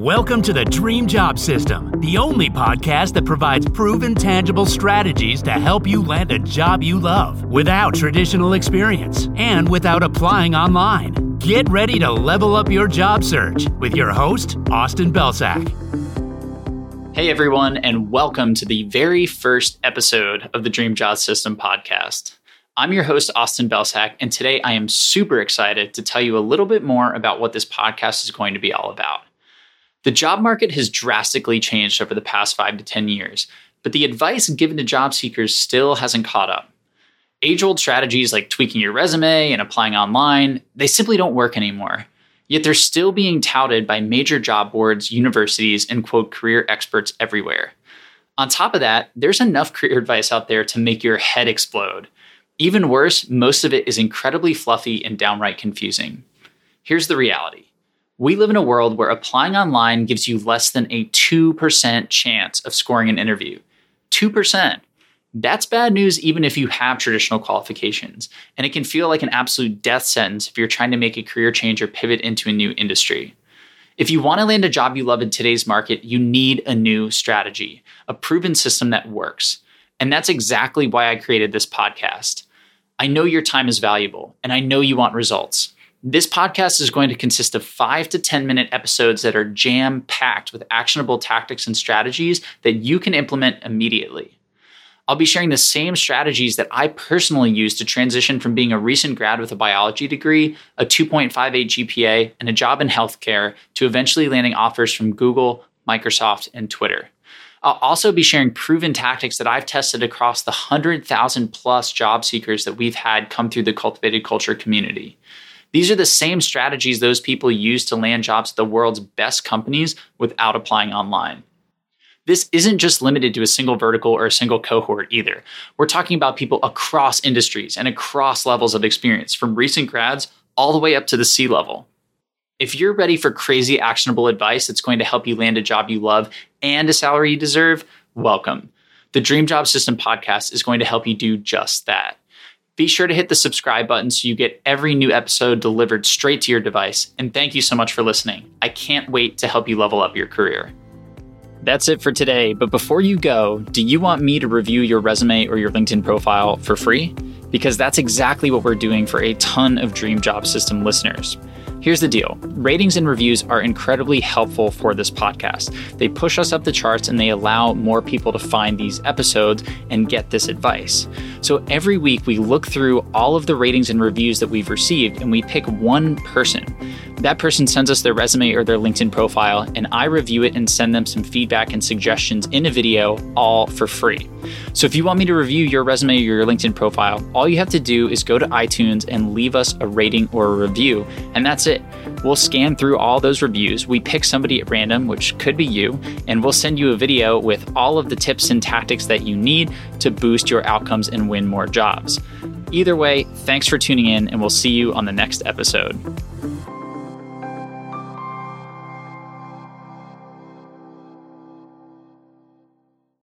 Welcome to the Dream Job System, the only podcast that provides proven, tangible strategies to help you land a job you love without traditional experience and without applying online. Get ready to level up your job search with your host, Austin Belcak. Hey everyone, and welcome to the very first episode of the Dream Job System podcast. I'm your host, Austin Belcak, and today I am super excited to tell you a little bit more about what this podcast is going to be all about. The job market has drastically changed over the past five to 10 years, but the advice given to job seekers still hasn't caught up. Age old strategies like tweaking your resume and applying online, they simply don't work anymore. Yet they're still being touted by major job boards, universities, and quote, career experts everywhere. On top of that, there's enough career advice out there to make your head explode. Even worse, most of it is incredibly fluffy and downright confusing. Here's the reality we live in a world where applying online gives you less than a 2% chance of scoring an interview. 2%. That's bad news even if you have traditional qualifications. And it can feel like an absolute death sentence if you're trying to make a career change or pivot into a new industry. If you want to land a job you love in today's market, you need a new strategy, a proven system that works. And that's exactly why I created this podcast. I know your time is valuable and I know you want results. This podcast is going to consist of five to 10 minute episodes that are jam packed with actionable tactics and strategies that you can implement immediately. I'll be sharing the same strategies that I personally use to transition from being a recent grad with a biology degree, a 2.58 GPA, and a job in healthcare to eventually landing offers from Google, Microsoft, and Twitter. I'll also be sharing proven tactics that I've tested across the 100,000 plus job seekers that we've had come through the Cultivated Culture community. These are the same strategies those people use to land jobs at the world's best companies without applying online. This isn't just limited to a single vertical or a single cohort either. We're talking about people across industries and across levels of experience, from recent grads all the way up to the C level. If you're ready for crazy actionable advice that's going to help you land a job you love and a salary you deserve, welcome. The Dream Job System podcast is going to help you do just that. Be sure to hit the subscribe button so you get every new episode delivered straight to your device. And thank you so much for listening. I can't wait to help you level up your career. That's it for today. But before you go, do you want me to review your resume or your LinkedIn profile for free? Because that's exactly what we're doing for a ton of Dream Job System listeners. Here's the deal ratings and reviews are incredibly helpful for this podcast. They push us up the charts and they allow more people to find these episodes and get this advice. So every week we look through all of the ratings and reviews that we've received and we pick one person. That person sends us their resume or their LinkedIn profile, and I review it and send them some feedback and suggestions in a video, all for free. So if you want me to review your resume or your LinkedIn profile, all you have to do is go to iTunes and leave us a rating or a review, and that's it. We'll scan through all those reviews. We pick somebody at random, which could be you, and we'll send you a video with all of the tips and tactics that you need to boost your outcomes and win more jobs. Either way, thanks for tuning in, and we'll see you on the next episode.